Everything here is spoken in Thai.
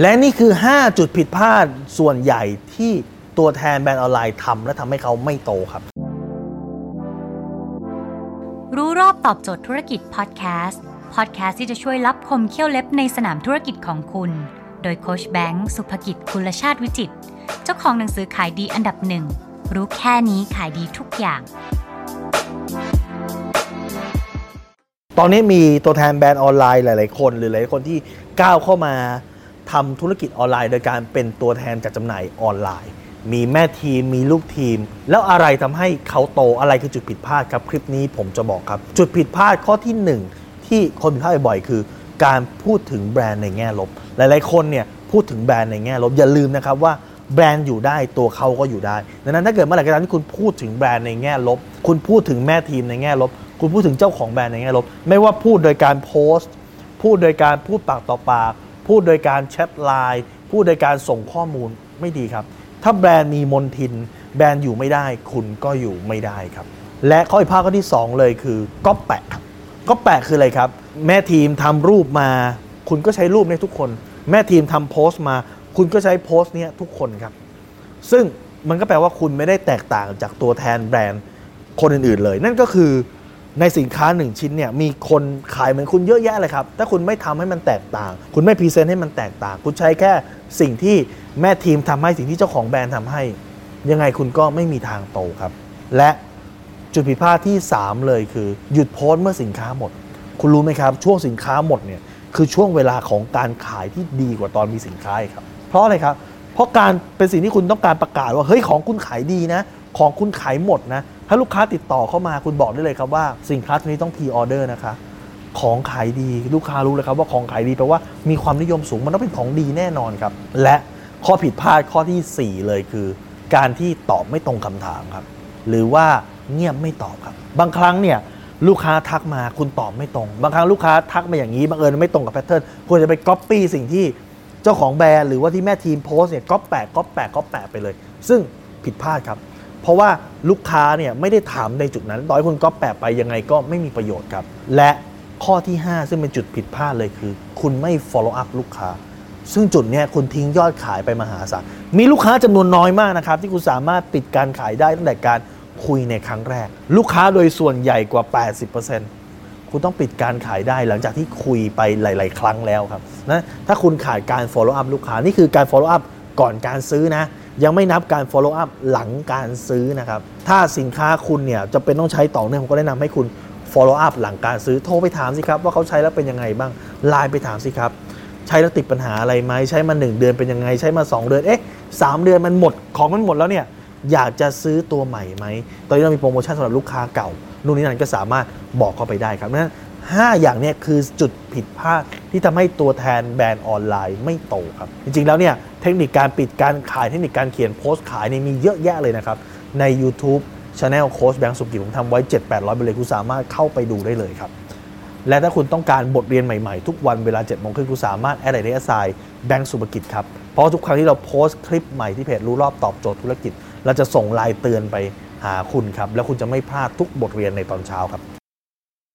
และนี่คือ 5 จุดผิดพลาดส่วนใหญ่ที่ตัวแทนแบรนด์ออนไลน์ทำและทำให้เขาไม่โตครับ รู้รอบตอบโจทย์ธุรกิจพอดแคสต์พอดแคสต์ที่จะช่วยลับคมเขี้ยวเล็บในสนามธุรกิจของคุณ โดยโค้ชแบงค์สุภกิจคุลชาติวิจิต เจ้าของหนังสือขายดีอันดับหนึ่งรู้แค่นี้ขายดีทุกอย่าง ตอนนี้มีตัวแทนแบรนด์ออนไลน์หลาย ๆ คนหรือหลายๆคนที่ก้าวเข้ามา ทำธุรกิจออนไลน์ โดยการเป็นตัวแทนจัดจำหน่ายออนไลน์ มีแม่ทีม มีลูกทีม แล้วอะไรทำให้เขาโตอะไรคือจุดผิดพลาดครับ คลิปนี้ผมจะบอกครับ จุดผิดพลาดข้อที่ 1 ที่คนผิดพลาดบ่อยๆคือ การพูดถึงแบรนด์ในแง่ลบ หลายๆคนเนี่ยพูดถึงแบรนด์ในแง่ลบอย่าลืมนะครับว่าแบรนด์อยู่ได้ตัวเขาก็อยู่ได้ดังนั้นถ้าเกิดเมื่อไหร่ก็ตามที่คุณพูดถึงแบรนด์ในแง่ลบ คุณพูดถึงแม่ทีมในแง่ลบ คุณพูดถึงเจ้าของแบรนด์ในแง่ลบ ไม่ว่าพูดโดยการโพสต์ พูดโดยการพูดปากต่อปาก พูดโดยการแชทไลน์พูดโดยการส่งข้อมูลไม่ดีครับ ถ้าแบรนด์มีมลทิน แบรนด์อยู่ไม่ได้ คุณก็อยู่ไม่ได้ครับ และข้อผิดพลาดข้อที่ 2 เลยคือก๊อปแปะครับก๊อปแปะคืออะไรครับ แม่ทีมทำรูปมา คุณก็ใช้รูปนี้ทุกคน แม่ทีมทำโพสต์มา คุณก็ใช้โพสต์เนี้ยทุกคนครับ ซึ่งมันก็แปลว่าคุณไม่ได้แตกต่างจากตัวแทนแบรนด์คนอื่นๆเลย นั่นก็คือ ในสินค้าหนึ่งชิ้นเนี่ยมีคนขายเหมือนคุณเยอะแยะเลยครับ ถ้าคุณไม่ทำให้มันแตกต่าง คุณไม่ present ให้มันแตกต่าง คุณใช้แค่สิ่งที่แม่ทีมทำให้สิ่งที่เจ้าของแบรนด์ทำให้ ยังไงคุณก็ไม่มีทางโตครับ และจุดผิดพลาดที่ 3 เลยคือ หยุดโพสต์เมื่อสินค้าหมด คุณรู้ไหมครับ ช่วงสินค้าหมดเนี่ยคือช่วงเวลาของการขายที่ดีกว่าตอนมีสินค้าครับ เพราะอะไรครับ เพราะการเป็นสิ่งที่คุณต้องการประกาศว่าเฮ้ยของคุณขายดีนะ ของคุณขายหมดนะ ถ้าลูกค้าติดต่อเข้ามาคุณบอกได้เลยครับว่าสินค้าตัวนี้ต้อง pre-order นะคะ ของขายดีลูกค้ารู้เลยครับว่าของขายดีแปลว่ามีความนิยมสูงมันต้องเป็นของดีแน่นอนครับ และข้อผิดพลาดข้อทีสี่4 เลยคือ การที่ตอบไม่ตรงคำถามครับ หรือว่าเงียบไม่ตอบครับ บางครั้งเนี่ยลูกค้าทักมาคุณตอบไม่ตรง บางครั้งลูกค้าทักมาอย่างนี้บังเอิญไม่ตรงกับ patternควรจะไปก๊อปปี้สิ่งที่เจ้าของแบรนด์หรือว่าที่แม่ทีมโพสเนี่ยก๊อปแปะก๊อปแปะก๊อปแปะไปเลย ซึ่งผิดพลาดครับ เพราะว่าลูกค้าเนี่ยไม่ได้ถามในจุดนั้นต่อให้คุณก๊อปแปะไปยังไงก็ไม่มีประโยชน์ครับ และข้อที่ 5 ซึ่งเป็นจุดผิดพลาดเลยคือ คุณไม่ follow up ลูกค้า ซึ่งจุดเนี้ยคุณทิ้งยอดขายไปมหาศาลมีลูกค้าจำนวนน้อยมากนะครับ ที่คุณสามารถปิดการขายได้ตั้งแต่การคุยในครั้งแรก ลูกค้าโดยส่วนใหญ่กว่า 80%คุณต้องปิดการขายได้หลังจากที่คุยไปหลาย ๆ ครั้งแล้วครับนะถ้าคุณขาดการ follow up ลูกค้านี่คือการ follow up ก่อนการซื้อนะ ยังไม่นับการ follow up หลังการซื้อนะครับ ถ้าสินค้าคุณเนี่ยจะเป็นต้องใช้ต่อเนื่องผมก็แนะนำให้คุณ follow up หลังการซื้อโทรไปถามสิครับ ว่าเขาใช้แล้วเป็นยังไงบ้างไลน์ไปถามสิครับ ใช้แล้วติดปัญหาอะไรไหมใช้มา 1 เดือนเป็นยังไง ใช้มา 2 เดือนเอ๊ะสามเดือนมันหมดของมันหมดแล้วเนี่ยอยากจะซื้อตัวใหม่ไหมตอนนี้เรามีโปรโมชั่นสำหรับลูกค้าเก่า นู่นนี่นั่นก็สามารถบอกเขาไปได้ครับนั้นห้าอย่างเนี้คือจุดผิดพลาด ที่ทำให้ตัวแทนแบรนด์ออนไลน์ไม่โตครับ จริงๆแล้วเนี่ยเทคนิคการปิดการขายเทคนิคการเขียนโพสต์ขายเนี่ยมีเยอะแยะเลยนะครับ ใน YouTube Channel โค้ชแบงค์สุกิจผมทำไว้ 7-800ไปเลยคุณสามารถเข้าไปดูได้เลยครับ และถ้าคุณต้องการบทเรียนใหม่ๆ ทุกวันเวลา7โมงครึ่งคุณสามารถแอดไลน์เดสไซแบงก์สุภกิจครับ เพราะทุกครั้งที่เราโพสต์คลิปใหม่ที่เพจรู้รอบตอบโจทย์ธุรกิจ เราจะส่งไลน์เตือนไปหาคุณครับ แล้วคุณจะไม่พลาดทุกบทเรียนในตอนเช้าครับ